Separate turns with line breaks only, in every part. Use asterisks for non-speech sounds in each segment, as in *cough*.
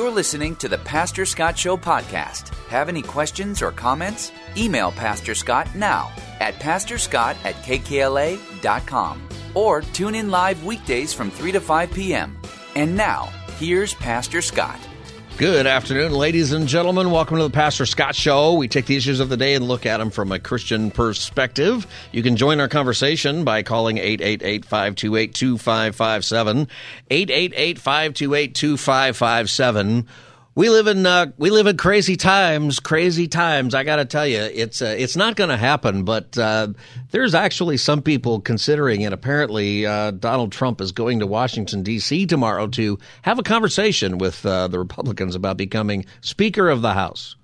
You're listening to the Pastor Scott Show podcast. Have any questions or comments? Email Pastor Scott now at pastorscott at kkla.com or tune in live weekdays from 3 to 5 p.m. And now, here's Pastor Scott.
Good afternoon, ladies and gentlemen. Welcome to the Pastor Scott Show. We take the issues of the day and look at them from a Christian perspective. You can join our conversation by calling 888 528 2557. 888 528 2557. We live in uh, we live in crazy times, crazy times. I got to tell you, it's uh, it's not going to happen. But uh, there's actually some people considering it. Apparently, uh, Donald Trump is going to Washington D.C. tomorrow to have a conversation with uh, the Republicans about becoming Speaker of the House.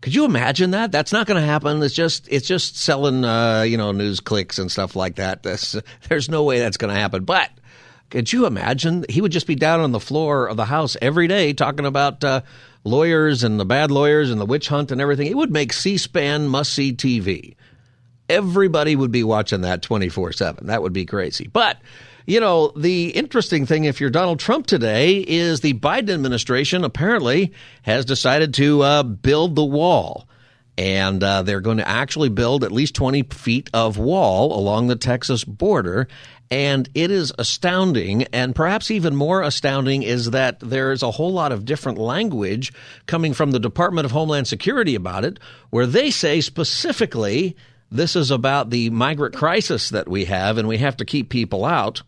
Could you imagine that? That's not going to happen. It's just it's just selling uh, you know news clicks and stuff like that. That's, there's no way that's going to happen. But could you imagine? He would just be down on the floor of the House every day talking about uh, lawyers and the bad lawyers and the witch hunt and everything. It would make C SPAN must see TV. Everybody would be watching that 24 7. That would be crazy. But, you know, the interesting thing, if you're Donald Trump today, is the Biden administration apparently has decided to uh, build the wall and uh, they're going to actually build at least 20 feet of wall along the Texas border. And it is astounding. And perhaps even more astounding is that there's a whole lot of different language coming from the Department of Homeland Security about it, where they say specifically this is about the migrant crisis that we have, and we have to keep people out.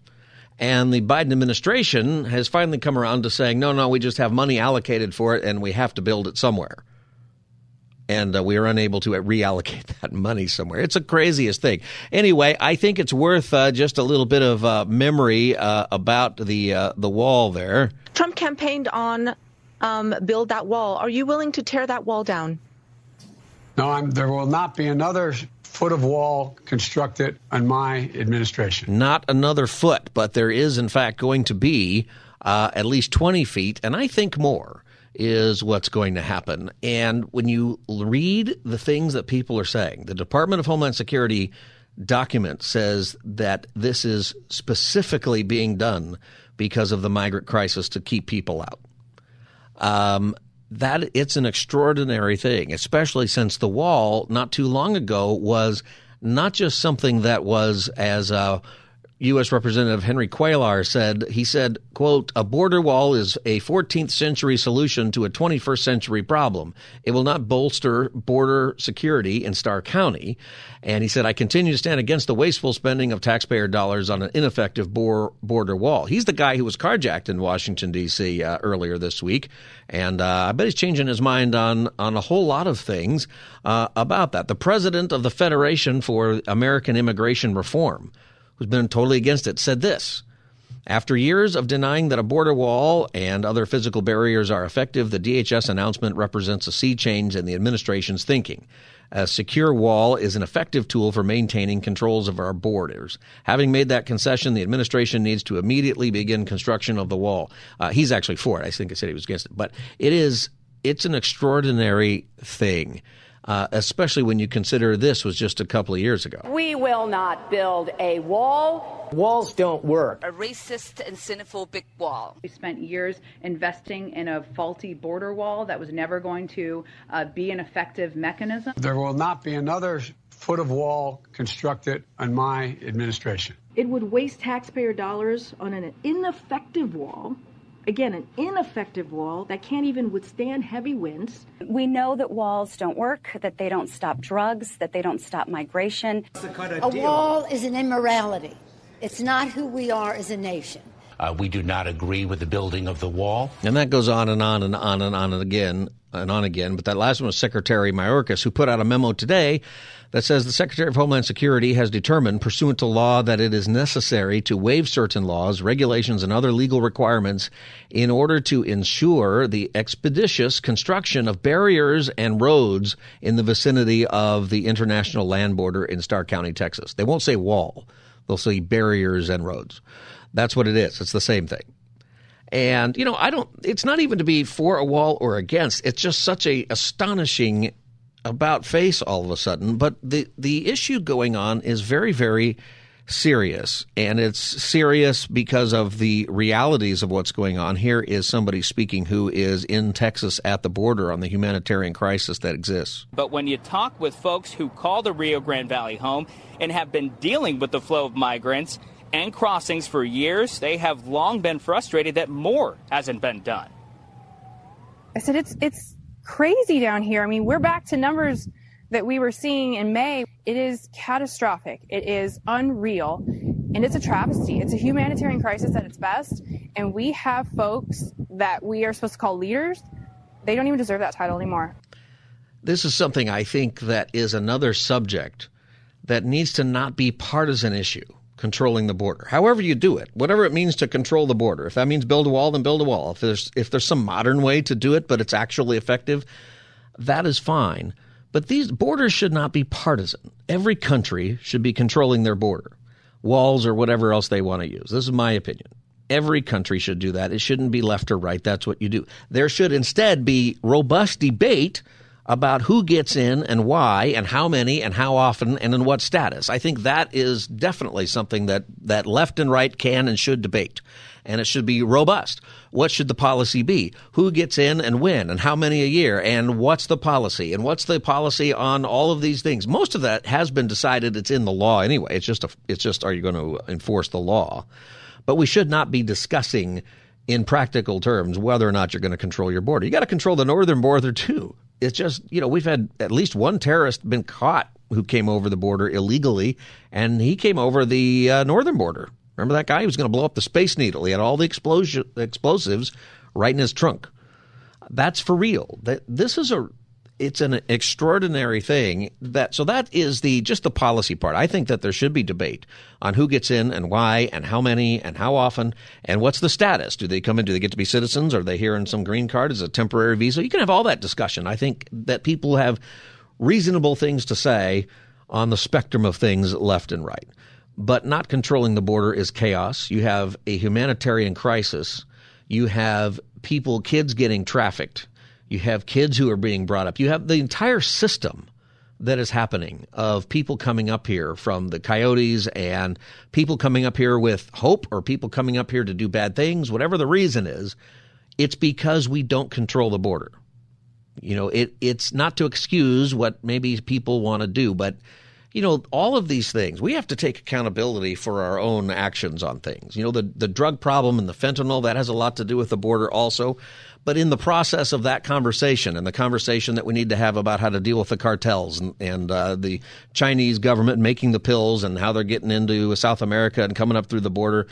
And the Biden administration has finally come around to saying, no, no, we just have money allocated for it, and we have to build it somewhere and uh, we are unable to reallocate *laughs* that money somewhere. It's the craziest thing. Anyway, I think it's worth uh, just a little bit of uh, memory uh, about the uh, the wall there.
Trump campaigned on um, build that wall. Are you willing to tear that wall down?
No, I'm, there will not be another foot of wall constructed on my administration.
Not another foot, but there is, in fact, going to be uh, at least 20 feet, and I think more is what's going to happen. And when you read the things that people are saying, the Department of Homeland Security document says that this is specifically being done because of the migrant crisis to keep people out. Um, that it's an extraordinary thing, especially since the wall not too long ago was not just something that was as uh, U.S. Representative Henry Cuellar said, he said, quote, a border wall is a 14th century solution to a 21st century problem. It will not bolster border security in Starr County. And he said, I continue to stand against the wasteful spending of taxpayer dollars on an ineffective bor- border wall. He's the guy who was carjacked in Washington, D.C. Uh, earlier this week. And uh, I bet he's changing his mind on, on a whole lot of things uh, about that. The president of the Federation for American Immigration Reform who's been totally against it, said this. After years of denying that a border wall and other physical barriers are effective, the DHS announcement represents a sea change in the administration's thinking. A secure wall is an effective tool for maintaining controls of our borders. Having made that concession, the administration needs to immediately begin construction of the wall. Uh, he's actually for it. I think I said he was against it, but it is it's an extraordinary thing uh, especially when you consider this was just a couple of years ago.
We will not build a wall.
Walls don't work.
A racist and xenophobic wall.
We spent years investing in a faulty border wall that was never going to uh, be an effective mechanism.
There will not be another foot of wall constructed on my administration.
It would waste taxpayer dollars on an ineffective wall again, an ineffective wall that can't even withstand heavy winds.
We know that walls don't work, that they don't stop drugs, that they don't stop migration.
A wall is an immorality. It's not who we are as a nation.
Uh, we do not agree with the building of the wall.
And that goes on and on and on and on and again and on again. But that last one was Secretary Mayorkas, who put out a memo today that says the Secretary of Homeland Security has determined, pursuant to law, that it is necessary to waive certain laws, regulations, and other legal requirements in order to ensure the expeditious construction of barriers and roads in the vicinity of the international land border in Starr County, Texas. They won't say wall, they'll say barriers and roads. That's what it is. It's the same thing. And, you know, I don't, it's not even to be for a wall or against. It's just such a astonishing about face all of a sudden. But the, the issue going on is very, very serious. And it's serious because of the realities of what's going on. Here is somebody speaking who is in Texas at the border on the humanitarian crisis that exists.
But when you talk with folks who call the Rio Grande Valley home and have been dealing with the flow of migrants, and crossings for years, they have long been frustrated that more hasn't been done.
I said it's it's crazy down here. I mean, we're back to numbers that we were seeing in May. It is catastrophic. It is unreal. And it's a travesty. It's a humanitarian crisis at its best. And we have folks that we are supposed to call leaders. They don't even deserve that title anymore.
This is something I think that is another subject that needs to not be partisan issue controlling the border. However you do it, whatever it means to control the border. If that means build a wall, then build a wall. If there's if there's some modern way to do it, but it's actually effective, that is fine. But these borders should not be partisan. Every country should be controlling their border, walls or whatever else they want to use. This is my opinion. Every country should do that. It shouldn't be left or right. That's what you do. There should instead be robust debate about who gets in and why and how many and how often and in what status. I think that is definitely something that, that left and right can and should debate. And it should be robust. What should the policy be? Who gets in and when and how many a year? And what's the policy? And what's the policy on all of these things? Most of that has been decided. It's in the law anyway. It's just, a, it's just, are you going to enforce the law? But we should not be discussing in practical terms whether or not you're going to control your border. You got to control the northern border too it's just you know we've had at least one terrorist been caught who came over the border illegally, and he came over the uh, northern border. Remember that guy? He was going to blow up the Space Needle. He had all the explosion, explosives right in his trunk. That's for real. That this is a it's an extraordinary thing that so that is the just the policy part. I think that there should be debate on who gets in and why and how many and how often and what's the status. Do they come in? Do they get to be citizens? Are they here in some green card? Is a temporary visa? You can have all that discussion. I think that people have reasonable things to say on the spectrum of things left and right. But not controlling the border is chaos. You have a humanitarian crisis. You have people, kids getting trafficked you have kids who are being brought up. You have the entire system that is happening of people coming up here from the coyotes and people coming up here with hope or people coming up here to do bad things, whatever the reason is, it's because we don't control the border. You know, it it's not to excuse what maybe people want to do, but you know, all of these things, we have to take accountability for our own actions on things. You know, the the drug problem and the fentanyl that has a lot to do with the border also. But in the process of that conversation and the conversation that we need to have about how to deal with the cartels and, and uh, the Chinese government making the pills and how they're getting into South America and coming up through the border,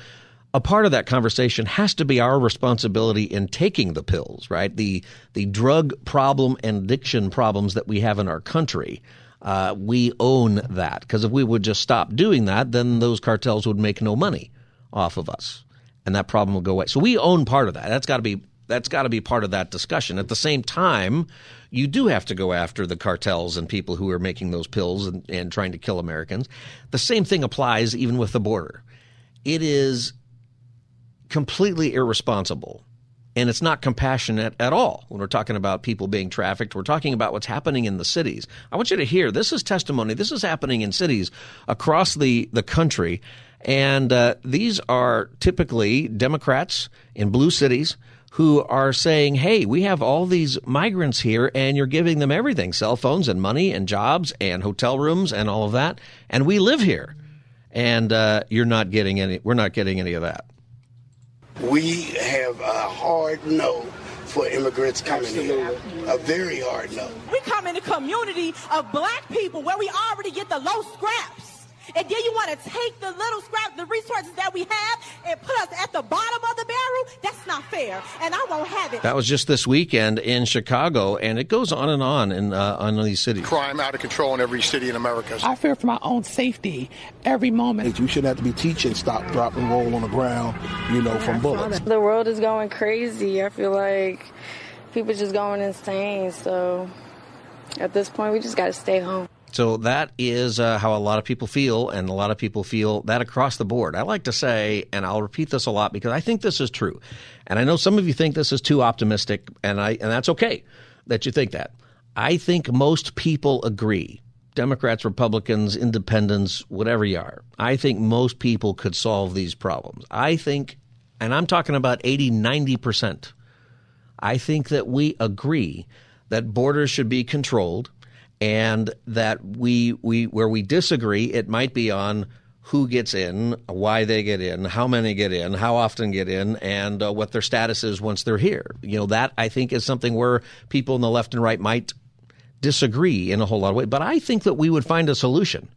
a part of that conversation has to be our responsibility in taking the pills, right? The the drug problem and addiction problems that we have in our country. Uh, we own that because if we would just stop doing that, then those cartels would make no money off of us, and that problem will go away. So we own part of that. That's got to be that's got to be part of that discussion. At the same time, you do have to go after the cartels and people who are making those pills and, and trying to kill Americans. The same thing applies even with the border. It is completely irresponsible and it's not compassionate at all when we're talking about people being trafficked. We're talking about what's happening in the cities. I want you to hear this is testimony. This is happening in cities across the, the country. And uh, these are typically Democrats in blue cities who are saying, hey, we have all these migrants here and you're giving them everything cell phones and money and jobs and hotel rooms and all of that. And we live here. And uh, you're not getting any, we're not getting any of that.
We have a hard no for immigrants coming Absolutely. here. A very hard no.
We come in a community of black people where we already get the low scraps. And then you want to take the little scraps, the resources that we have, and put us at the bottom of the barrel? That's not fair, and I won't have it.
That was just this weekend in Chicago, and it goes on and on in uh, on these cities.
Crime out of control in every city in America.
I fear for my own safety every moment.
You shouldn't have to be teaching stop, drop, and roll on the ground, you know, from bullets.
The world is going crazy. I feel like people just going insane. So at this point, we just got to stay home.
So that is uh, how a lot of people feel, and a lot of people feel that across the board. I like to say, and I'll repeat this a lot because I think this is true, and I know some of you think this is too optimistic, and I and that's okay that you think that. I think most people agree. Democrats, Republicans, independents, whatever you are. I think most people could solve these problems. I think, and I'm talking about 80, 90%. I think that we agree that borders should be controlled and that we we where we disagree, it might be on who gets in, why they get in, how many get in, how often get in, and uh, what their status is once they're here. You know, that I think is something where people in the left and right might disagree in a whole lot of ways. But I think that we would find a solution.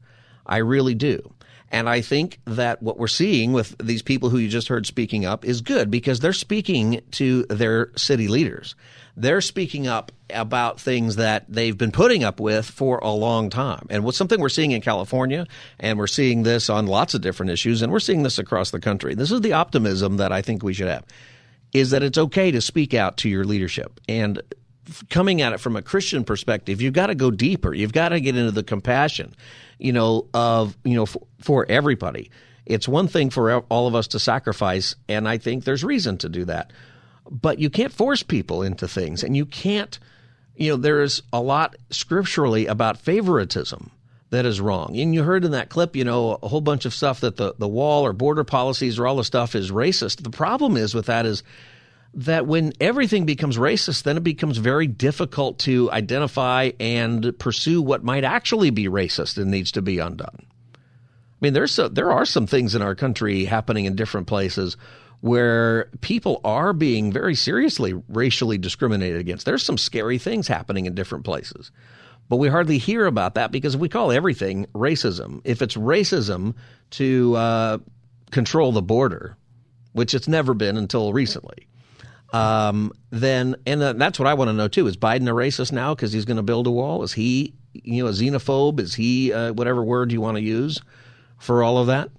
I really do. And I think that what we're seeing with these people who you just heard speaking up is good because they're speaking to their city leaders. They're speaking up about things that they've been putting up with for a long time. And what's something we're seeing in California, and we're seeing this on lots of different issues, and we're seeing this across the country. This is the optimism that I think we should have, is that it's okay to speak out to your leadership. And coming at it from a Christian perspective, you've got to go deeper. You've got to get into the compassion, you know, of, you know, for, for everybody. It's one thing for all of us to sacrifice, and I think there's reason to do that. But you can't force people into things, and you can't, you know, there is a lot scripturally about favoritism that is wrong. And you heard in that clip, you know, a whole bunch of stuff that the, the wall or border policies or all the stuff is racist. The problem is with that is that when everything becomes racist, then it becomes very difficult to identify and pursue what might actually be racist and needs to be undone. I mean, there's a, there are some things in our country happening in different places where people are being very seriously racially discriminated against. There's some scary things happening in different places. But we hardly hear about that because we call everything racism. If it's racism to uh, control the border, which it's never been until recently, um, then and uh, that's what I want to know too. Is Biden a racist now because he's going to build a wall? Is he you know a xenophobe? Is he uh, whatever word you want to use for all of that?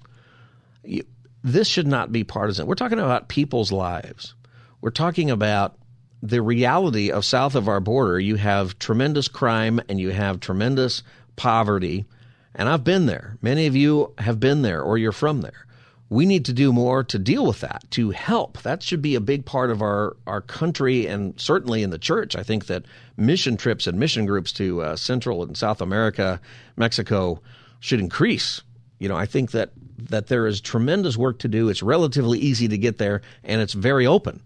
You, this should not be partisan. We're talking about people's lives. We're talking about the reality of south of our border. You have tremendous crime and you have tremendous poverty. And I've been there. Many of you have been there or you're from there we need to do more to deal with that, to help. That should be a big part of our, our country and certainly in the church. I think that mission trips and mission groups to uh, Central and South America, Mexico should increase. You know, I think that, that there is tremendous work to do. It's relatively easy to get there, and it's very open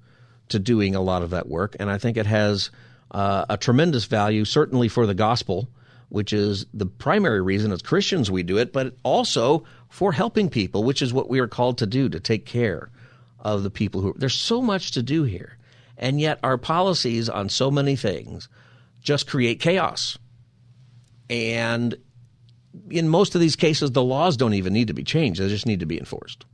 to doing a lot of that work. And I think it has uh, a tremendous value, certainly for the gospel which is the primary reason as Christians we do it, but also for helping people, which is what we are called to do, to take care of the people who. There's so much to do here. And yet our policies on so many things just create chaos. And in most of these cases, the laws don't even need to be changed, they just need to be enforced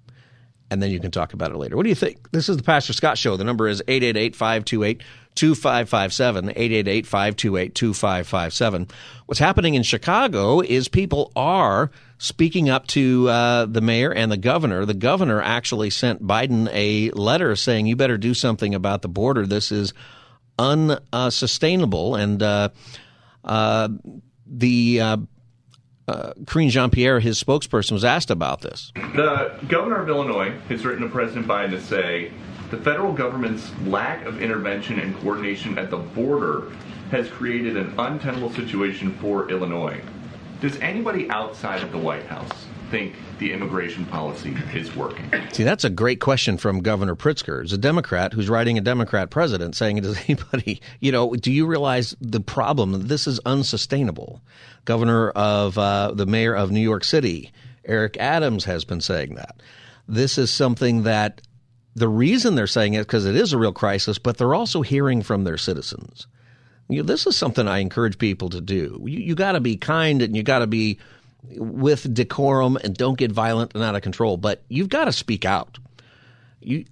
and then you can talk about it later. What do you think? This is the Pastor Scott Show. The number is 888 528 2557, 888 528 2557. What's happening in Chicago is people are speaking up to uh, the mayor and the governor. The governor actually sent Biden a letter saying, you better do something about the border. This is unsustainable. And uh, uh, the uh, Karine Jean Pierre, his spokesperson, was asked about this.
The governor of Illinois has written to President Biden to say the federal government's lack of intervention and coordination at the border has created an untenable situation for Illinois. Does anybody outside of the White House think the immigration policy is working?
See, that's a great question from Governor Pritzker. It's a Democrat who's writing a Democrat president saying, *laughs* Does anybody, you know, do you realize the problem? This is unsustainable. Governor of uh, the mayor of New York City, Eric Adams, has been saying that. This is something that the reason they're saying it because it is a real crisis, but they're also hearing from their citizens. You know, this is something I encourage people to do. You, you got to be kind and you got to be with decorum and don't get violent and out of control, but you've got to speak out. You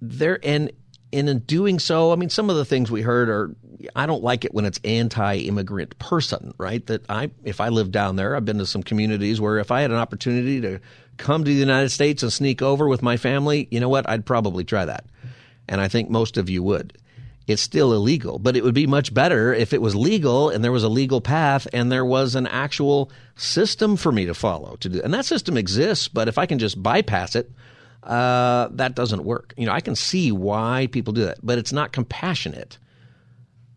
there and and in doing so, I mean, some of the things we heard are, I don't like it when it's anti-immigrant person, right? That I, if I lived down there, I've been to some communities where if I had an opportunity to come to the United States and sneak over with my family, you know what? I'd probably try that. And I think most of you would. It's still illegal, but it would be much better if it was legal and there was a legal path and there was an actual system for me to follow to do. And that system exists, but if I can just bypass it, uh, that doesn't work. You know, I can see why people do that, but it's not compassionate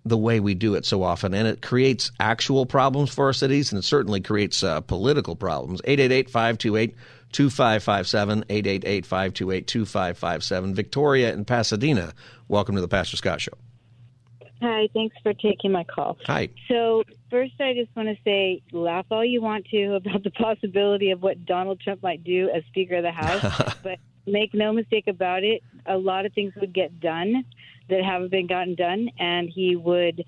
the way we do it so often, and it creates actual problems for our cities, and it certainly creates uh, political problems. 888-528-2557, 888-528-2557. Victoria in Pasadena, welcome to the Pastor Scott Show.
Hi, thanks for taking my call.
Hi.
So, first, I just want to say laugh all you want to *laughs* about the possibility of what Donald Trump might do as Speaker of the House, *laughs* but make no mistake about it, a lot of things would get done that haven't been gotten done, and he would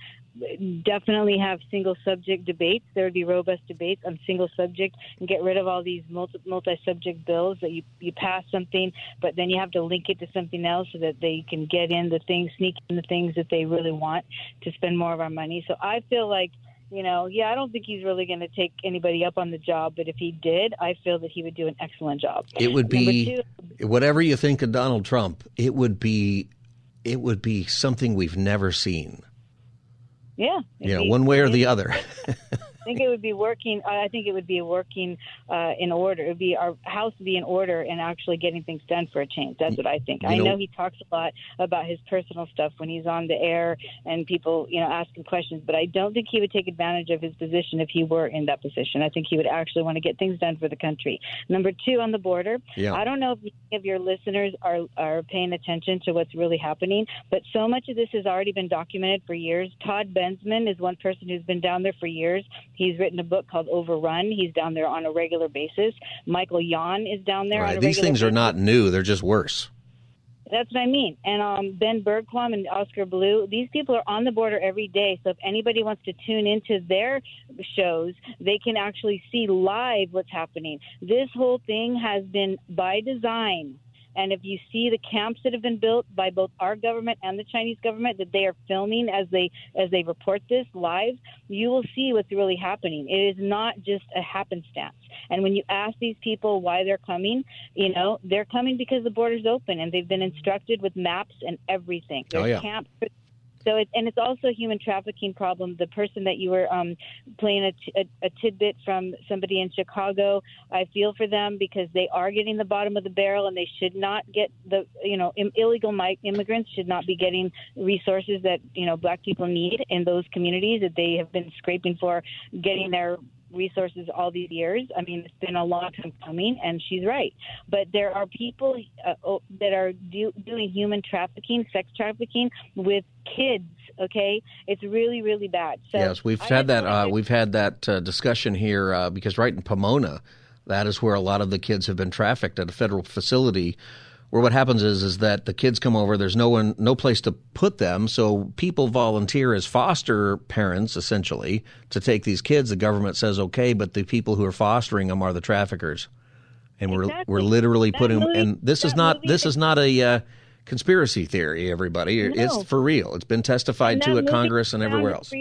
definitely have single subject debates. There would be robust debates on single subject and get rid of all these multi subject bills that you you pass something, but then you have to link it to something else so that they can get in the things, sneak in the things that they really want to spend more of our money. So I feel like you know, yeah, I don't think he's really going to take anybody up on the job, but if he did, I feel that he would do an excellent job.
It would be two, whatever you think of Donald Trump, it would be it would be something we've never seen.
Yeah.
Know, one way or the other. *laughs*
I think it would be working. I think it would be working uh, in order. It would be our house would be in order and actually getting things done for a change. That's what I think. You I know, know he talks a lot about his personal stuff when he's on the air and people, you know, ask him questions. But I don't think he would take advantage of his position if he were in that position. I think he would actually want to get things done for the country. Number two, on the border,
yeah.
I don't know if any of your listeners are are paying attention to what's really happening, but so much of this has already been documented for years. Todd Bensman is one person who's been down there for years. He's written a book called Overrun. He's down there on a regular basis. Michael Yon is down there.
Right. These things
basis.
are not new; they're just worse.
That's what I mean. And um, Ben Bergquam and Oscar Blue, these people are on the border every day. So if anybody wants to tune into their shows, they can actually see live what's happening. This whole thing has been by design and if you see the camps that have been built by both our government and the Chinese government that they are filming as they as they report this live, you will see what's really happening. It is not just a happenstance. And when you ask these people why they're coming, you know, they're coming because the border's open and they've been instructed with maps and everything. Oh, There's
oh, yeah.
camps so it, and it's also a human trafficking problem. The person that you were um, playing a, t- a, a tidbit from somebody in Chicago, I feel for them because they are getting the bottom of the barrel, and they should not get the you know Im- illegal mi- immigrants should not be getting resources that you know black people need in those communities that they have been scraping for getting their resources all these years. I mean, it's been a long time coming, and she's right. But there are people uh, that are do, doing human trafficking, sex trafficking with kids. Okay, it's really, really bad. So
yes, we've had that. Uh, we've had that uh, discussion here uh, because right in Pomona, that is where a lot of the kids have been trafficked at a federal facility where what happens is is that the kids come over. There's no one no place to put them. So people volunteer as foster parents essentially to take these kids. The government says okay but the people who are fostering them are the traffickers. And we're
exactly.
we're literally
that
putting
movie,
and this is not this is not a uh, conspiracy theory everybody.
No.
it's for real. It's been testified to at congress and everywhere else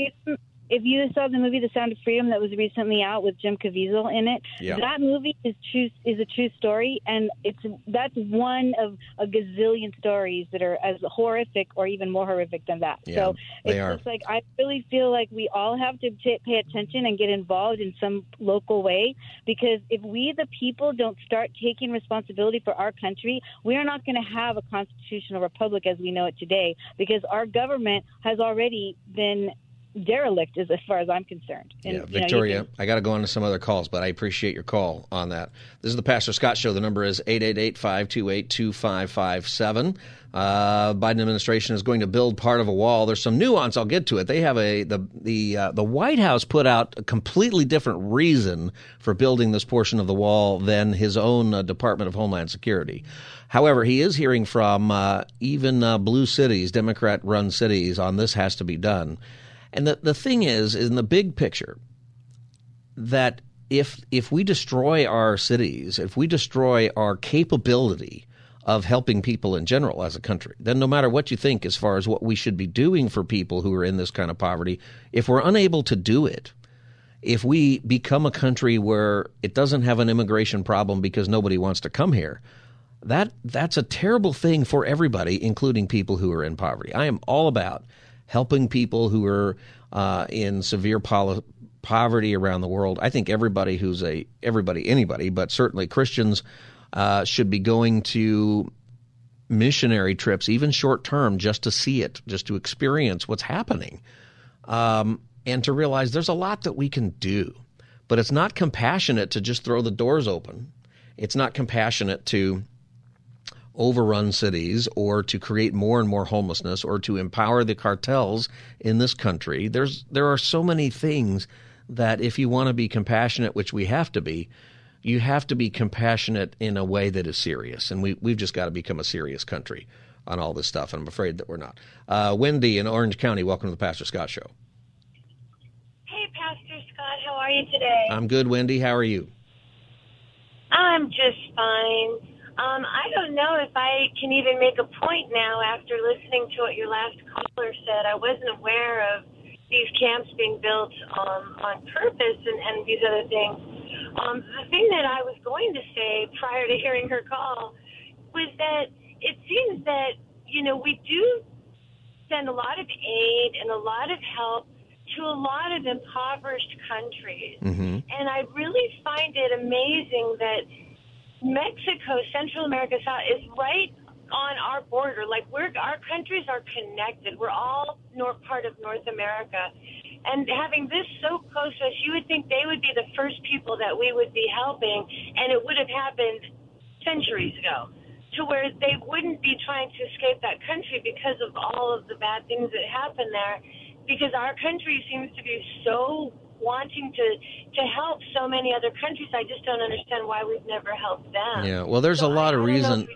if you saw the movie The Sound of Freedom that was recently out with Jim Caviezel in it,
yeah.
that movie is true is a true story, and it's that's one of a gazillion stories that are as horrific or even more horrific than that.
Yeah,
so it's
are.
just like I really feel like we all have to t- pay attention and get involved in some local way because if we the people don't start taking responsibility for our country, we are not going to have a constitutional republic as we know it today because our government has already been derelict as, as far as I'm concerned.
And, yeah, Victoria, know, can... I got to go on to some other calls, but I appreciate your call on that. This is the Pastor Scott Show. The number is 888-528-2557. Uh, Biden administration is going to build part of a wall. There's some nuance. I'll get to it. They have a the the uh, the White House put out a completely different reason for building this portion of the wall than his own uh, Department of Homeland Security. However, he is hearing from uh, even uh, blue cities, Democrat-run cities, on this has to be done. And the, the thing is, in the big picture, that if if we destroy our cities, if we destroy our capability of helping people in general as a country, then no matter what you think as far as what we should be doing for people who are in this kind of poverty, if we're unable to do it, if we become a country where it doesn't have an immigration problem because nobody wants to come here, that that's a terrible thing for everybody, including people who are in poverty. I am all about helping people who are uh, in severe poli- poverty around the world. I think everybody who's a everybody anybody, but certainly Christians uh, should be going to missionary trips, even short term, just to see it, just to experience what's happening, um, and to realize there's a lot that we can do. But it's not compassionate to just throw the doors open. It's not compassionate to overrun cities or to create more and more homelessness or to empower the cartels in this country. There's there are so many things that if you want to be compassionate, which we have to be, you have to be compassionate in a way that is serious. And we, we've just got to become a serious country on all this stuff. And I'm afraid that we're not. Uh, Wendy in Orange County, welcome to the Pastor Scott Show.
Hey, Pastor Scott, how are you today?
I'm good, Wendy. How are you?
I'm just fine. Um, I don't know if I can even make a point now after listening to what your last caller said. I wasn't aware of these camps being built um, on purpose and, and these other things. Um, the thing that I was going to say prior to hearing her call was that it seems that, you know, we do send a lot of aid and a lot of help to a lot of impoverished countries.
Mm-hmm.
And I really find it amazing that Mexico, Central America South is right on our border. Like we're our countries are connected. We're all north part of North America. And having this so close to us, you would think they would be the first people that we would be helping, and it would have happened centuries ago, to where they wouldn't be trying to escape that country because of all of the bad things that happen there. Because our country seems to be so wanting to to help so many other countries. I just don't understand why we've never helped them.
Yeah, well, there's
so
a lot of reason.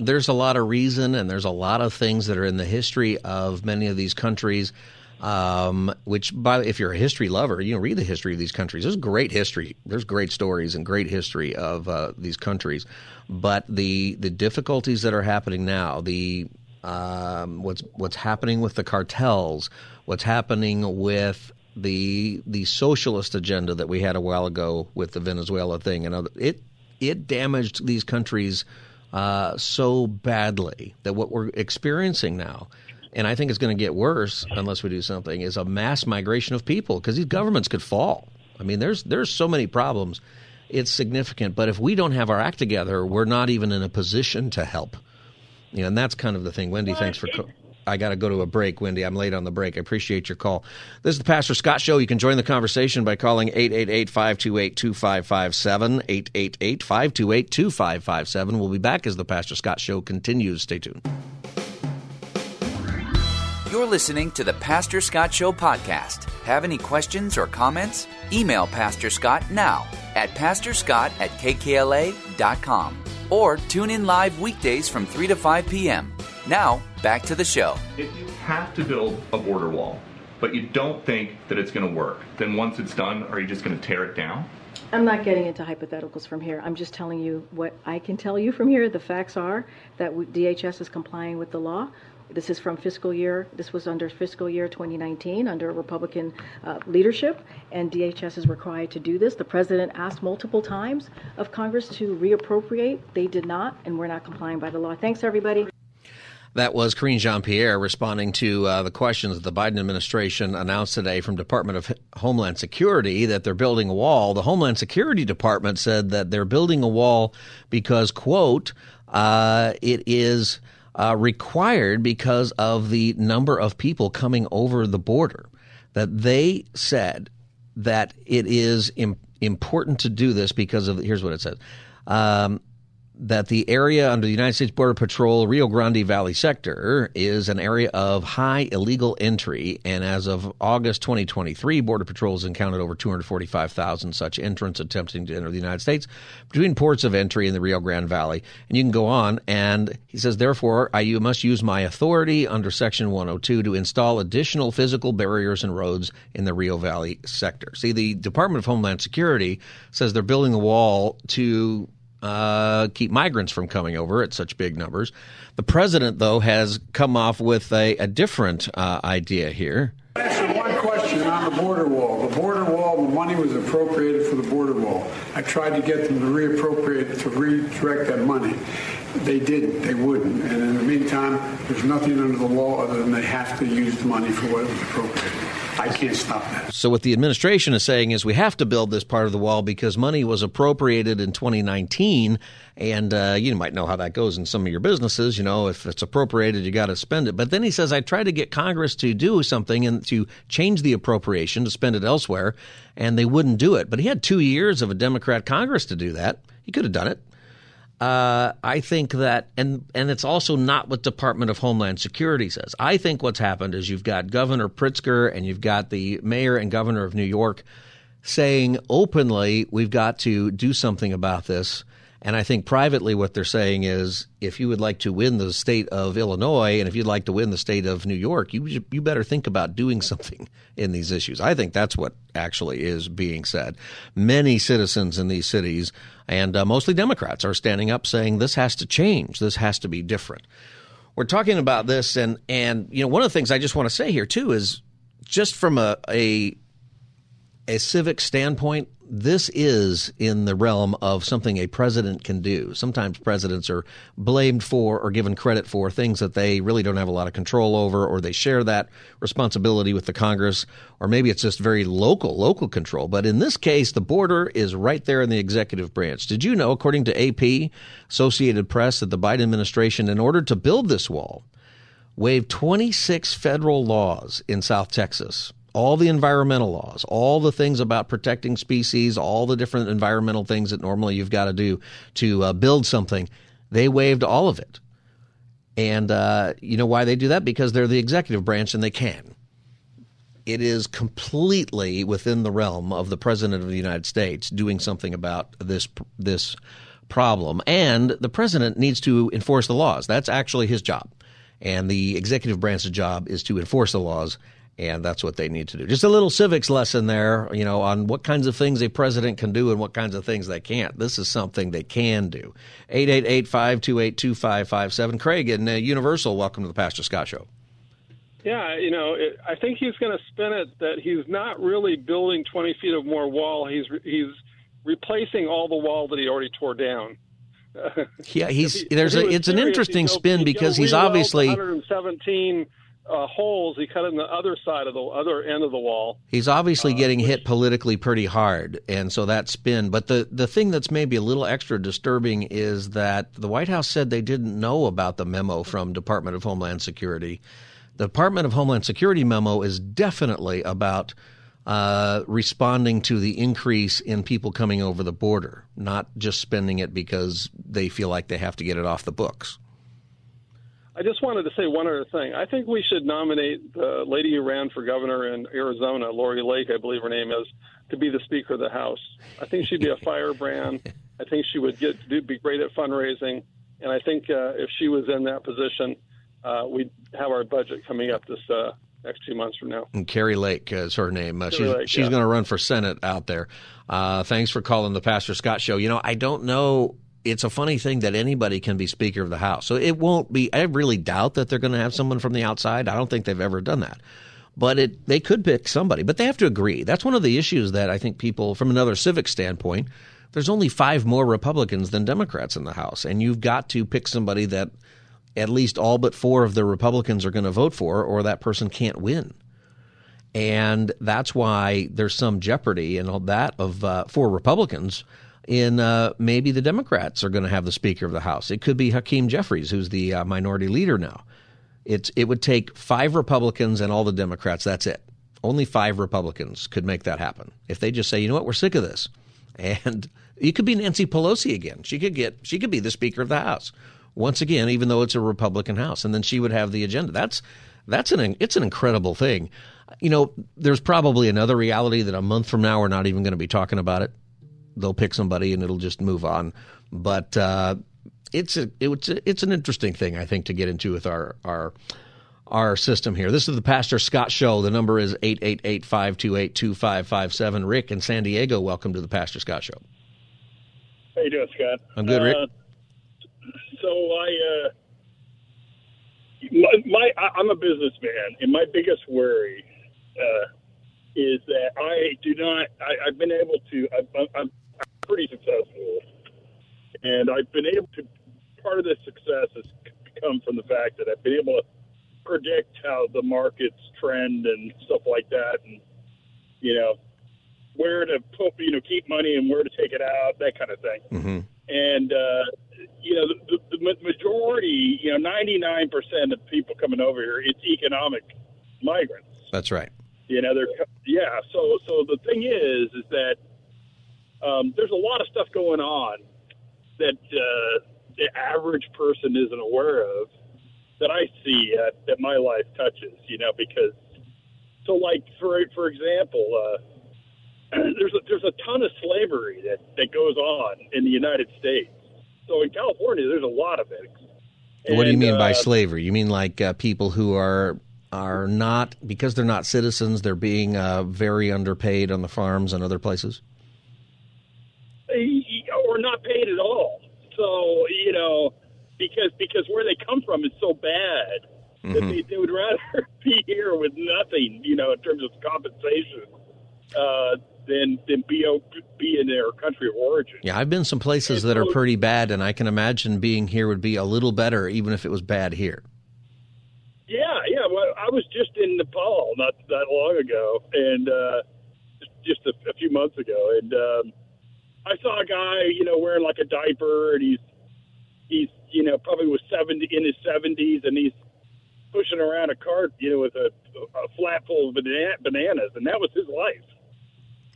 There's a lot of reason, and there's a lot of things that are in the history of many of these countries. Um, which, by if you're a history lover, you know, read the history of these countries. There's great history. There's great stories and great history of uh, these countries, but the the difficulties that are happening now, the um, what's what's happening with the cartels, what's happening with the the socialist agenda that we had a while ago with the Venezuela thing and other, it it damaged these countries uh, so badly that what we're experiencing now, and I think it's going to get worse unless we do something, is a mass migration of people because these governments could fall. I mean, there's there's so many problems. It's significant, but if we don't have our act together, we're not even in a position to help. You know, and that's kind of the thing. Wendy, thanks for. Co- I got to go to a break, Wendy. I'm late on the break. I appreciate your call. This is the Pastor Scott Show. You can join the conversation by calling 888 528 2557. 888 528 2557. We'll be back as the Pastor Scott Show continues. Stay tuned.
You're listening to the Pastor Scott Show podcast. Have any questions or comments? Email Pastor Scott now at pastorscott at kkla.com or tune in live weekdays from 3 to 5 p.m. Now, back to the show.
If you have to build a border wall, but you don't think that it's going to work, then once it's done, are you just going to tear it down?
I'm not getting into hypotheticals from here. I'm just telling you what I can tell you from here. The facts are that DHS is complying with the law. This is from fiscal year, this was under fiscal year 2019 under Republican uh, leadership, and DHS is required to do this. The president asked multiple times of Congress to reappropriate. They did not, and we're not complying by the law. Thanks, everybody.
That was Karine Jean Pierre responding to uh, the questions that the Biden administration announced today from Department of Homeland Security that they're building a wall. The Homeland Security Department said that they're building a wall because, quote, uh, it is uh, required because of the number of people coming over the border. That they said that it is Im- important to do this because of here's what it says. Um, that the area under the United States Border Patrol Rio Grande Valley sector is an area of high illegal entry. And as of August 2023, Border Patrol has encountered over 245,000 such entrants attempting to enter the United States between ports of entry in the Rio Grande Valley. And you can go on. And he says, therefore, I must use my authority under Section 102 to install additional physical barriers and roads in the Rio Valley sector. See, the Department of Homeland Security says they're building a wall to uh, keep migrants from coming over at such big numbers. The president, though, has come off with a, a different uh, idea here.
Answer one question on the border wall. The border wall, the money was appropriated for the border wall. I tried to get them to reappropriate, to redirect that money. They didn't. They wouldn't. And in the meantime, there's nothing under the law other than they have to use the money for what it was appropriated. I can't stop that.
So, what the administration is saying is we have to build this part of the wall because money was appropriated in 2019. And uh, you might know how that goes in some of your businesses. You know, if it's appropriated, you got to spend it. But then he says, I tried to get Congress to do something and to change the appropriation to spend it elsewhere, and they wouldn't do it. But he had two years of a Democrat Congress to do that. He could have done it. Uh, I think that, and and it's also not what Department of Homeland Security says. I think what's happened is you've got Governor Pritzker and you've got the mayor and governor of New York saying openly, we've got to do something about this. And I think privately, what they're saying is, if you would like to win the state of Illinois, and if you'd like to win the state of New York, you you better think about doing *laughs* something in these issues. I think that's what actually is being said. Many citizens in these cities, and uh, mostly Democrats, are standing up saying this has to change. This has to be different. We're talking about this, and and you know, one of the things I just want to say here too is, just from a a, a civic standpoint, this is in the realm of something a president can do. Sometimes presidents are blamed for or given credit for things that they really don't have a lot of control over, or they share that responsibility with the Congress, or maybe it's just very local, local control. But in this case, the border is right there in the executive branch. Did you know, according to AP, Associated Press, that the Biden administration, in order to build this wall, waived 26 federal laws in South Texas all the environmental laws, all the things about protecting species, all the different environmental things that normally you've got to do to uh, build something, they waived all of it. And uh, you know why they do that? Because they're the executive branch and they can. It is completely within the realm of the president of the United States doing something about this this problem, and the president needs to enforce the laws. That's actually his job, and the executive branch's job is to enforce the laws and that's what they need to do. Just a little civics lesson there, you know, on what kinds of things a president can do and what kinds of things they can't. This is something they can do. 888-528-2557. Craig in uh, Universal, welcome to the Pastor Scott Show.
Yeah, you know, it, I think he's going to spin it that he's not really building 20 feet of more wall. He's he's replacing all the wall that he already tore down. *laughs*
yeah, he's he, there's a it's serious, an interesting spin because he's obviously
117 uh, holes. He cut in the other side of the other end of the wall.
He's obviously uh, getting which, hit politically pretty hard, and so that spin. But the the thing that's maybe a little extra disturbing is that the White House said they didn't know about the memo from Department of Homeland Security. The Department of Homeland Security memo is definitely about uh, responding to the increase in people coming over the border, not just spending it because they feel like they have to get it off the books.
I just wanted to say one other thing. I think we should nominate the lady who ran for governor in Arizona, Lori Lake, I believe her name is, to be the Speaker of the House. I think she'd be a firebrand. I think she would get be great at fundraising, and I think uh, if she was in that position, uh, we'd have our budget coming up this uh, next two months from now.
And Kari Lake is her name. Uh, she's Lake, she's yeah. going to run for Senate out there. Uh, thanks for calling the Pastor Scott Show. You know, I don't know it's a funny thing that anybody can be Speaker of the House. So it won't be. I really doubt that they're going to have someone from the outside. I don't think they've ever done that. But it, they could pick somebody, but they have to agree. That's one of the issues that I think people, from another civic standpoint, there's only five more Republicans than Democrats in the House, and you've got to pick somebody that at least all but four of the Republicans are going to vote for, or that person can't win. And that's why there's some jeopardy in all that of uh, Republicans in uh, maybe the Democrats are going to have the Speaker of the House. It could be Hakeem Jeffries, who's the uh, minority leader now. It's it would take five Republicans and all the Democrats. That's it. Only five Republicans could make that happen. If they just say, you know what, we're sick of this, *laughs* and you could be Nancy Pelosi again. She could get she could be the Speaker of the House once again, even though it's a Republican House, and then she would have the agenda. That's that's an it's an incredible thing. You know, there's probably another reality that a month from now we're not even going to be talking about it they'll pick somebody and it'll just move on. But uh, it's a it's a, it's an interesting thing I think to get into with our our our system here. This is the Pastor Scott Show. The number is 888-528-2557. Rick in San Diego, welcome to the Pastor Scott Show.
How you doing, Scott?
I'm good, Rick.
Uh, so I, uh, my, my, I- I'm a businessman, and my biggest worry uh, is that I do not. I, I've been able to. I'm, I'm pretty successful, and I've been able to. Part of the success has come from the fact that I've been able to predict how the markets trend and stuff like that, and you know where to put, you know, keep money and where to take it out, that kind of thing
Mm-hmm.
and uh, you know the, the, the majority, you know, ninety nine percent of people coming over here, it's economic migrants.
That's right.
You know, they're yeah. So so the thing is, is that um, there's a lot of stuff going on that uh, the average person isn't aware of that I see uh, that my life touches. You know, because so like for for example. Uh, *clears throat* there's a, there's a ton of slavery that, that goes on in the United States. So in California, there's a lot of it.
what do you
And,
mean by
uh,
slavery? You mean like uh, people who are are not because they're not citizens, they're being uh, very underpaid on the farms and other places?
or not paid at all. So you know, because because where they come from is so bad that
Mhm.
they, they would rather *laughs* be here with nothing, you know, in terms of compensation, uh, than than be o- be in their country of origin.
Yeah, I've been some places that are pretty bad, and I can imagine being here would be a little better, even if it was bad here.
Yeah, yeah. Well, I was just in Nepal not that long ago, and uh, just a, a few months ago, and um, I saw a guy, you know, wearing like a diaper, and he's he's you know probably was seventy in his seventies, and he's pushing around a cart, you know, with a, a flat full of banana, bananas, and that was his life.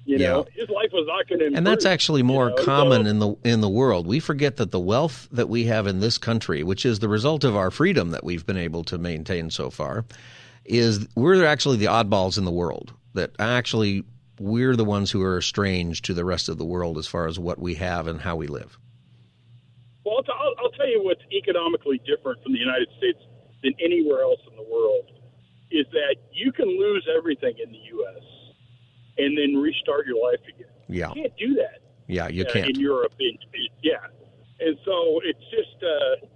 You know, his life was not going to.
And that's actually more
you know,
common
so-
in the in the world. We forget that the wealth that we have in this country, which is the result of our freedom that we've been able to maintain so far, is we're actually the oddballs in the world. That actually we're the ones who are estranged to the rest of the world as far as what we have and how we live.
Well, I'll, I'll tell you what's economically different from the United States than anywhere else in the world is that you can lose everything in the U.S. and then restart your life again.
Yeah.
You can't do that.
Yeah, you
uh,
can't.
in Europe. In, yeah, and so it's just, uh,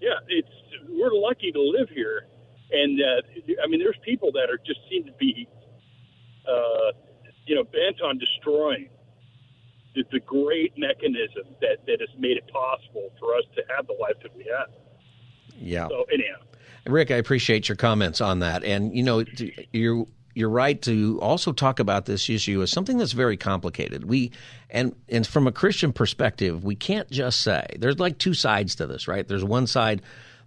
yeah, it's we're lucky to live here, and uh, I mean, there's people that are just seem to be, uh, you know, bent on destroying the, the great mechanism that that has made it possible for us to have the life that we have.
Yeah.
So anyhow,
Rick, I appreciate your comments on that. And you know, you're you're right to also talk about this issue as something that's very complicated. We and and from a Christian perspective, we can't just say there's like two sides to this, right? There's one side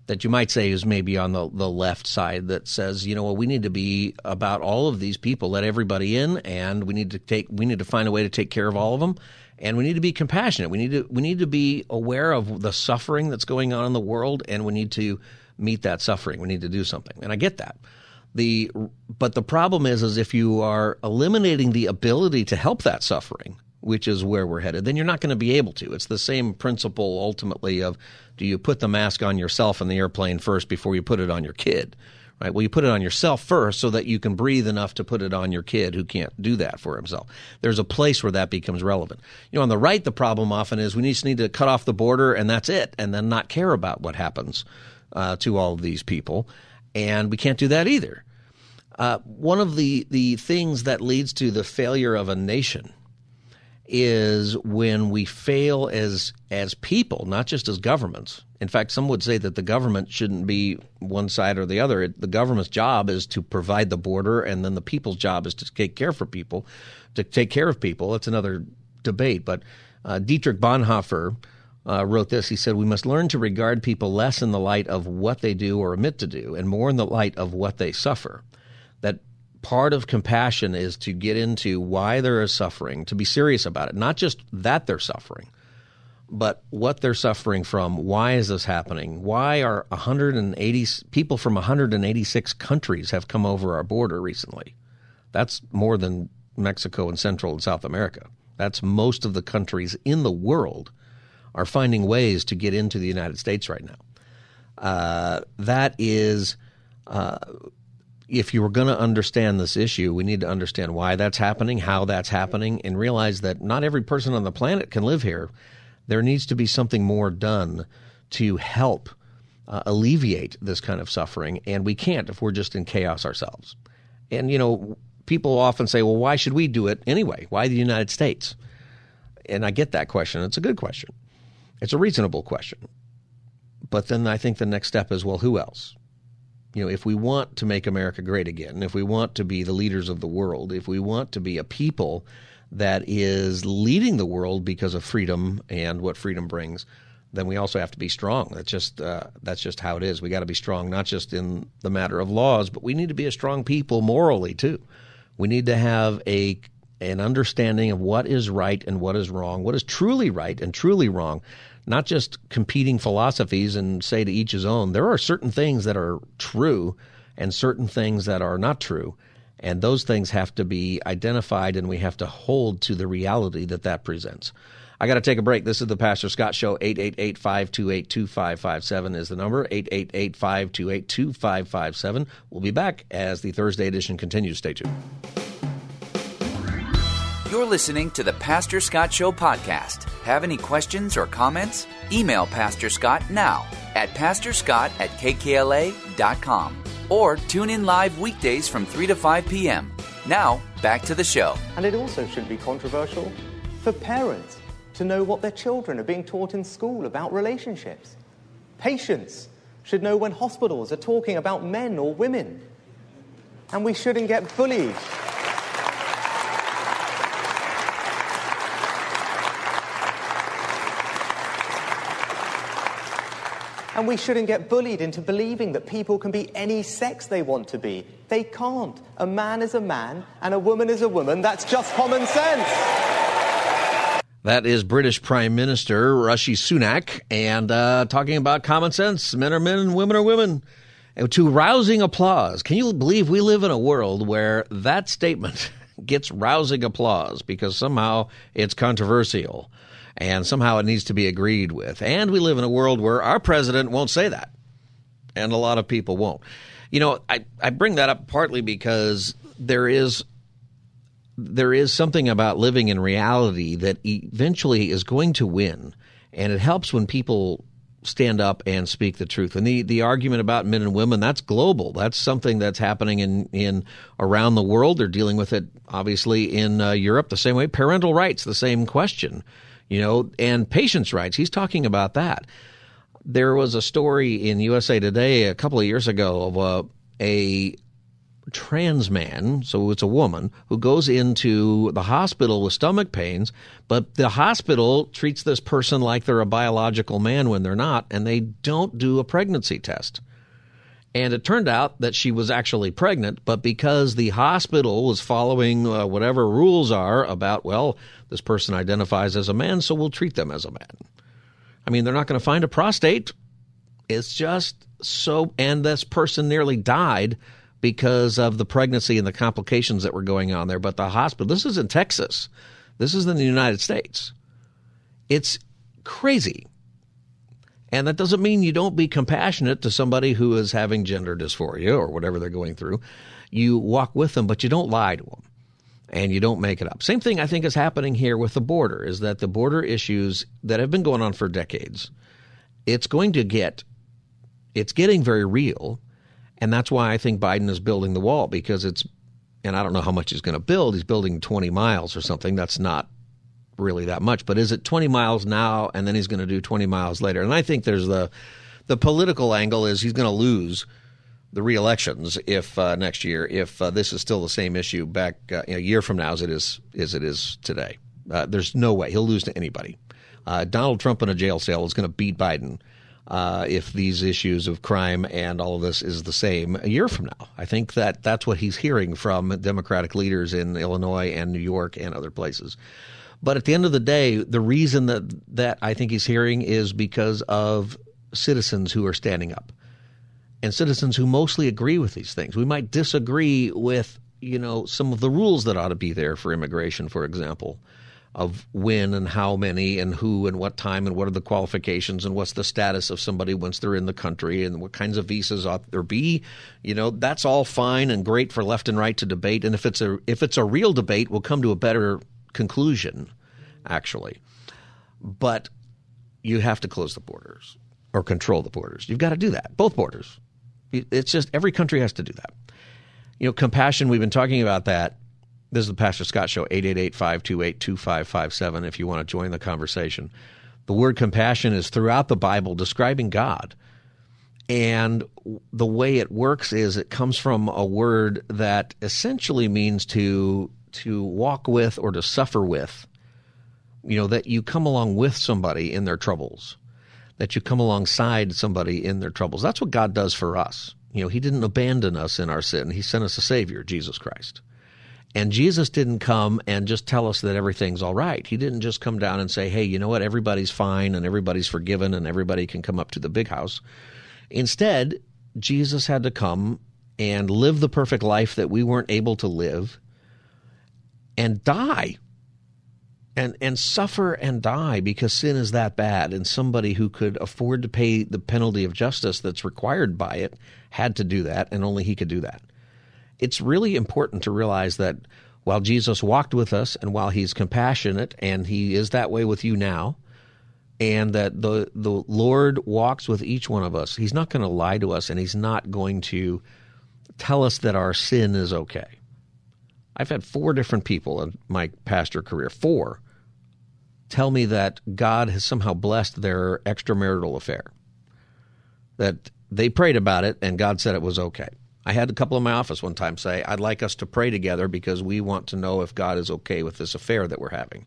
that you might say is maybe on the, the left side that says, you know, well, we need to be about all of these people, let everybody in, and we need to take we need to find a way to take care of all of them, and we need to be compassionate. We need to we need to be aware of the suffering that's going on in the world, and we need to meet that suffering. We need to do something, and I get that. The but the problem is, is if you are eliminating the ability to help that suffering, which is where we're headed, then you're not going to be able to. It's the same principle ultimately of do you put the mask on yourself in the airplane first before you put it on your kid? Right? Well, you put it on yourself first so that you can breathe enough to put it on your kid who can't do that for himself. There's a place where that becomes relevant. You know, on the right, the problem often is we just need to cut off the border and that's it, and then not care about what happens uh, to all of these people. And we can't do that either. Uh, one of the, the things that leads to the failure of a nation is when we fail as as people, not just as governments. In fact, some would say that the government shouldn't be one side or the other. It, the government's job is to provide the border, and then the people's job is to take care for people, to take care of people. That's another debate. But uh, Dietrich Bonhoeffer uh, wrote this. He said, "We must learn to regard people less in the light of what they do or omit to do, and more in the light of what they suffer." That part of compassion is to get into why there is suffering, to be serious about it, not just that they're suffering, but what they're suffering from. Why is this happening? Why are 180 people from 186 countries have come over our border recently? That's more than Mexico and Central and South America. That's most of the countries in the world are finding ways to get into the United States right now. Uh, that is. Uh, if you were going to understand this issue, we need to understand why that's happening, how that's happening, and realize that not every person on the planet can live here. There needs to be something more done to help uh, alleviate this kind of suffering, and we can't if we're just in chaos ourselves. And, you know, people often say, well, why should we do it anyway? Why the United States? And I get that question. It's a good question, it's a reasonable question. But then I think the next step is, well, who else? You know, if we want to make America great again, if we want to be the leaders of the world, if we want to be a people that is leading the world because of freedom and what freedom brings, then we also have to be strong. That's just uh, that's just how it is. We got to be strong, not just in the matter of laws, but we need to be a strong people morally too. We need to have a an understanding of what is right and what is wrong, what is truly right and truly wrong, not just competing philosophies and say to each his own. There are certain things that are true and certain things that are not true. And those things have to be identified and we have to hold to the reality that that presents. I got to take a break. This is the Pastor Scott Show. 888 528 2557 is the number. 888 528 2557. We'll be back as the Thursday edition continues. Stay tuned.
You're listening to the Pastor Scott Show podcast. Have any questions or comments? Email Pastor Scott now at pastorscott at kkla.com or tune in live weekdays from 3 to 5 p.m. Now, back to the show.
And it also should be controversial for parents to know what their children are being taught in school about relationships. Patients should know when hospitals are talking about men or women. And we shouldn't get bullied And we shouldn't get bullied into believing that people can be any sex they want to be. They can't. A man is a man and a woman is a woman. That's just common sense.
That is British Prime Minister Rishi Sunak, and uh, talking about common sense. Men are men and women are women. And to rousing applause. Can you believe we live in a world where that statement *laughs* gets rousing applause because somehow it's controversial? And somehow it needs to be agreed with. And we live in a world where our president won't say that, and a lot of people won't. You know, I, I bring that up partly because there is there is something about living in reality that eventually is going to win, and it helps when people stand up and speak the truth. And the, the argument about men and women, that's global. That's something that's happening in, in around the world. They're dealing with it obviously in uh, Europe the same way. Parental rights, the same question you know, and patients' rights. He's talking about that. There was a story in USA Today a couple of years ago of a, a trans man, so it's a woman, who goes into the hospital with stomach pains, but the hospital treats this person like they're a biological man when they're not, and they don't do a pregnancy test. And it turned out that she was actually pregnant, but because the hospital was following uh, whatever rules are about, well, this person identifies as a man, so we'll treat them as a man. I mean, they're not going to find a prostate. It's just so, and this person nearly died because of the pregnancy and the complications that were going on there. But the hospital, this is in Texas, this is in the United States. It's crazy. And that doesn't mean you don't be compassionate to somebody who is having gender dysphoria or whatever they're going through. You walk with them, but you don't lie to them and you don't make it up. Same thing I think is happening here with the border is that the border issues that have been going on for decades, it's going to get it's getting very real. And that's why I think Biden is building the wall because it's and I don't know how much he's going to build. He's building 20 miles or something. That's not really that much. But is it 20 miles now and then he's going to do 20 miles later? And I think there's the the political angle is he's going to lose the re-elections if uh, next year if uh, this is still the same issue back uh, a year from now as it is as it is today. Uh, there's no way he'll lose to anybody. Uh, Donald Trump in a jail cell is going to beat Biden uh, if these issues of crime and all of this is the same a year from now. I think that that's what he's hearing from Democratic leaders in Illinois and New York and other places. But at the end of the day, the reason that that I think he's hearing is because of citizens who are standing up and citizens who mostly agree with these things. We might disagree with, you know, some of the rules that ought to be there for immigration, for example, of when and how many and who and what time and what are the qualifications and what's the status of somebody once they're in the country and what kinds of visas ought there be. You know, that's all fine and great for left and right to debate. And if it's a if it's a real debate, we'll come to a better conclusion, actually. But you have to close the borders or control the borders. You've got to do that, both borders. It's just every country has to do that. You know, compassion, we've been talking about that. This is the Pastor Scott Show, 888 528 2557, if you want to join the conversation. The word compassion is throughout the Bible describing God. And the way it works is it comes from a word that essentially means to to walk with or to suffer with. You know, that you come along with somebody in their troubles, that you come alongside somebody in their troubles. That's what God does for us. You know, He didn't abandon us in our sin, He sent us a Savior, Jesus Christ. And Jesus didn't come and just tell us that everything's all right. He didn't just come down and say, hey, you know what, everybody's fine and everybody's forgiven and everybody can come up to the big house. Instead, Jesus had to come and live the perfect life that we weren't able to live and die and and suffer and die because sin is that bad. And somebody who could afford to pay the penalty of justice that's required by it had to do that and only he could do that. It's really important to realize that while Jesus walked with us and while he's compassionate and he is that way with you now and that the the Lord walks with each one of us he's not going to lie to us and he's not going to tell us that our sin is okay. I've had four different people in my pastor career four tell me that God has somehow blessed their extramarital affair that they prayed about it and God said it was okay I had a couple in my office one time say, I'd like us to pray together because we want to know if God is okay with this affair that we're having.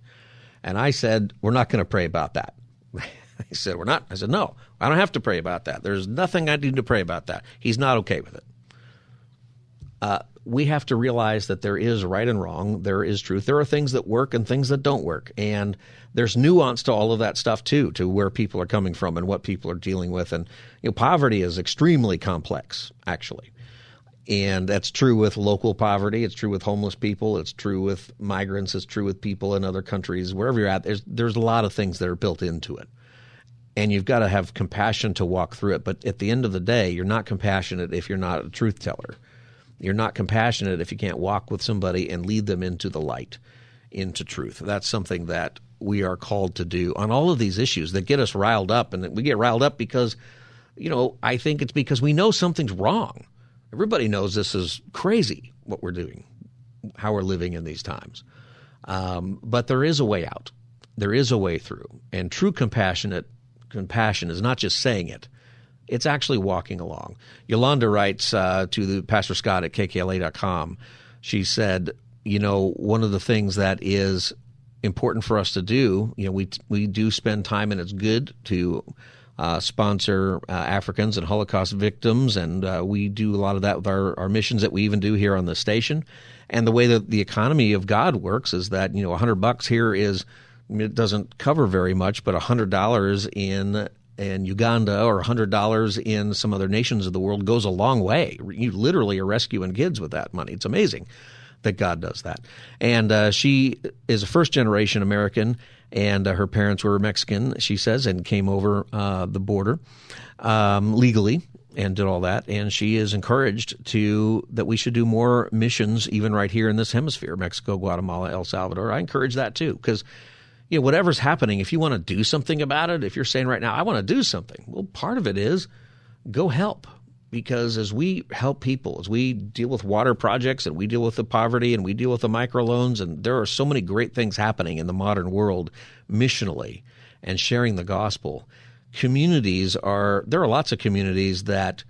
And I said, We're not going to pray about that. *laughs* he said, We're not. I said, No, I don't have to pray about that. There's nothing I need to pray about that. He's not okay with it. Uh, we have to realize that there is right and wrong. There is truth. There are things that work and things that don't work. And there's nuance to all of that stuff too, to where people are coming from and what people are dealing with. And you know, poverty is extremely complex, actually. And that's true with local poverty. It's true with homeless people. It's true with migrants. It's true with people in other countries. Wherever you're at, there's there's a lot of things that are built into it. And you've got to have compassion to walk through it. But at the end of the day, you're not compassionate if you're not a truth teller. You're not compassionate if you can't walk with somebody and lead them into the light, into truth. That's something that we are called to do on all of these issues that get us riled up. And we get riled up because, you know, I think it's because we know something's wrong Everybody knows this is crazy what we're doing, how we're living in these times. Um, but there is a way out. There is a way through. And true compassionate compassion is not just saying it; it's actually walking along. Yolanda writes uh, to the Pastor Scott at kkla.com. She said, "You know, one of the things that is important for us to do, you know, we we do spend time, and it's good to." uh, sponsor uh, Africans and Holocaust victims, and uh, we do a lot of that with our, our missions that we even do here on the station. And the way that the economy of God works is that you know, a hundred bucks here is it doesn't cover very much, but a hundred dollars in in Uganda or a $100 in some other nations of the world goes a long way. You literally are rescuing kids with that money. It's amazing that God does that. And uh, she is a first generation American and uh, her parents were Mexican, she says, and came over uh, the border um, legally and did all that. And she is encouraged to that we should do more missions, even right here in this hemisphere, Mexico, Guatemala, El Salvador. I encourage that too, because you know whatever's happening, if you want to do something about it, if you're saying right now, I want to do something, well, part of it is go help because as we help people, as we deal with water projects and we deal with the poverty and we deal with the microloans, and there are so many great things happening in the modern world missionally and sharing the gospel. Communities are, there are lots of communities that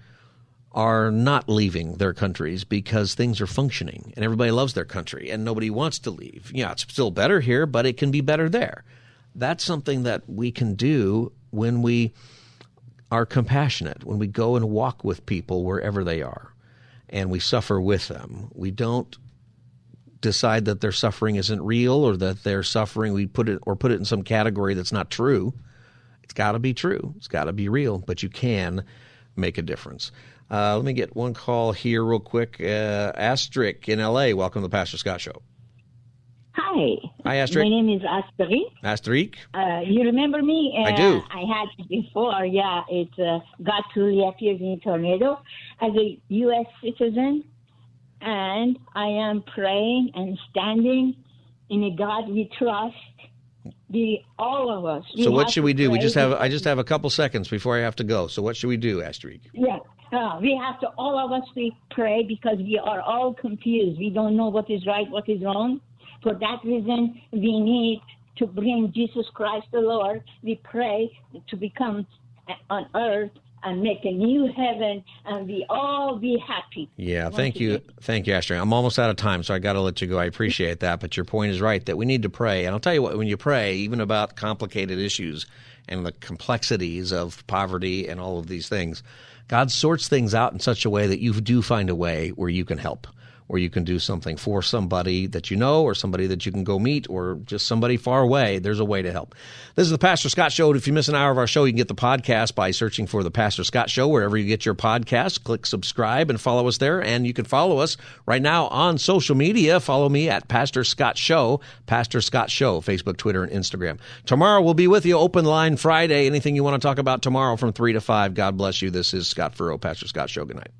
are not leaving their countries because things are functioning and everybody loves their country and nobody wants to leave. Yeah, it's still better here, but it can be better there. That's something that we can do when we are compassionate, when we go and walk with people wherever they are and we suffer with them. We don't decide that their suffering isn't real or that their suffering we put it or put it in some category that's not true. It's got to be true. It's got to be real, but you can make a difference. Uh, let me get one call here real quick. Uh, Astrid in LA. Welcome to the Pastor Scott Show.
Hi.
Hi, Astrid.
My name is Astrid.
Astrid.
Uh, you remember me? Uh,
I do.
I had it before. Yeah, it uh, God truly appears in a tornado as a U.S. citizen, and I am praying and standing in a God we trust the all of us.
So what should we do? We just have I just have a couple seconds before I have to go. So what should we do, Astrid?
Yeah, uh, we have to all of us we pray because we are all confused. We don't know what is right, what is wrong. For that reason, we need to bring Jesus Christ the Lord. We pray to become on earth and make a new heaven, and we all be happy.
Yeah, thank you, thank you, Astrid. I'm almost out of time, so I got to let you go. I appreciate that, but your point is right that we need to pray. And I'll tell you what, when you pray, even about complicated issues and the complexities of poverty and all of these things, God sorts things out in such a way that you do find a way where you can help. Where you can do something for somebody that you know, or somebody that you can go meet, or just somebody far away. There's a way to help. This is the Pastor Scott Show. If you miss an hour of our show, you can get the podcast by searching for the Pastor Scott Show wherever you get your podcast. Click subscribe and follow us there. And you can follow us right now on social media. Follow me at Pastor Scott Show, Pastor Scott Show, Facebook, Twitter, and Instagram. Tomorrow we'll be with you. Open line Friday. Anything you want to talk about tomorrow from three to five. God bless you. This is Scott Furrow, Pastor Scott Show. Good night.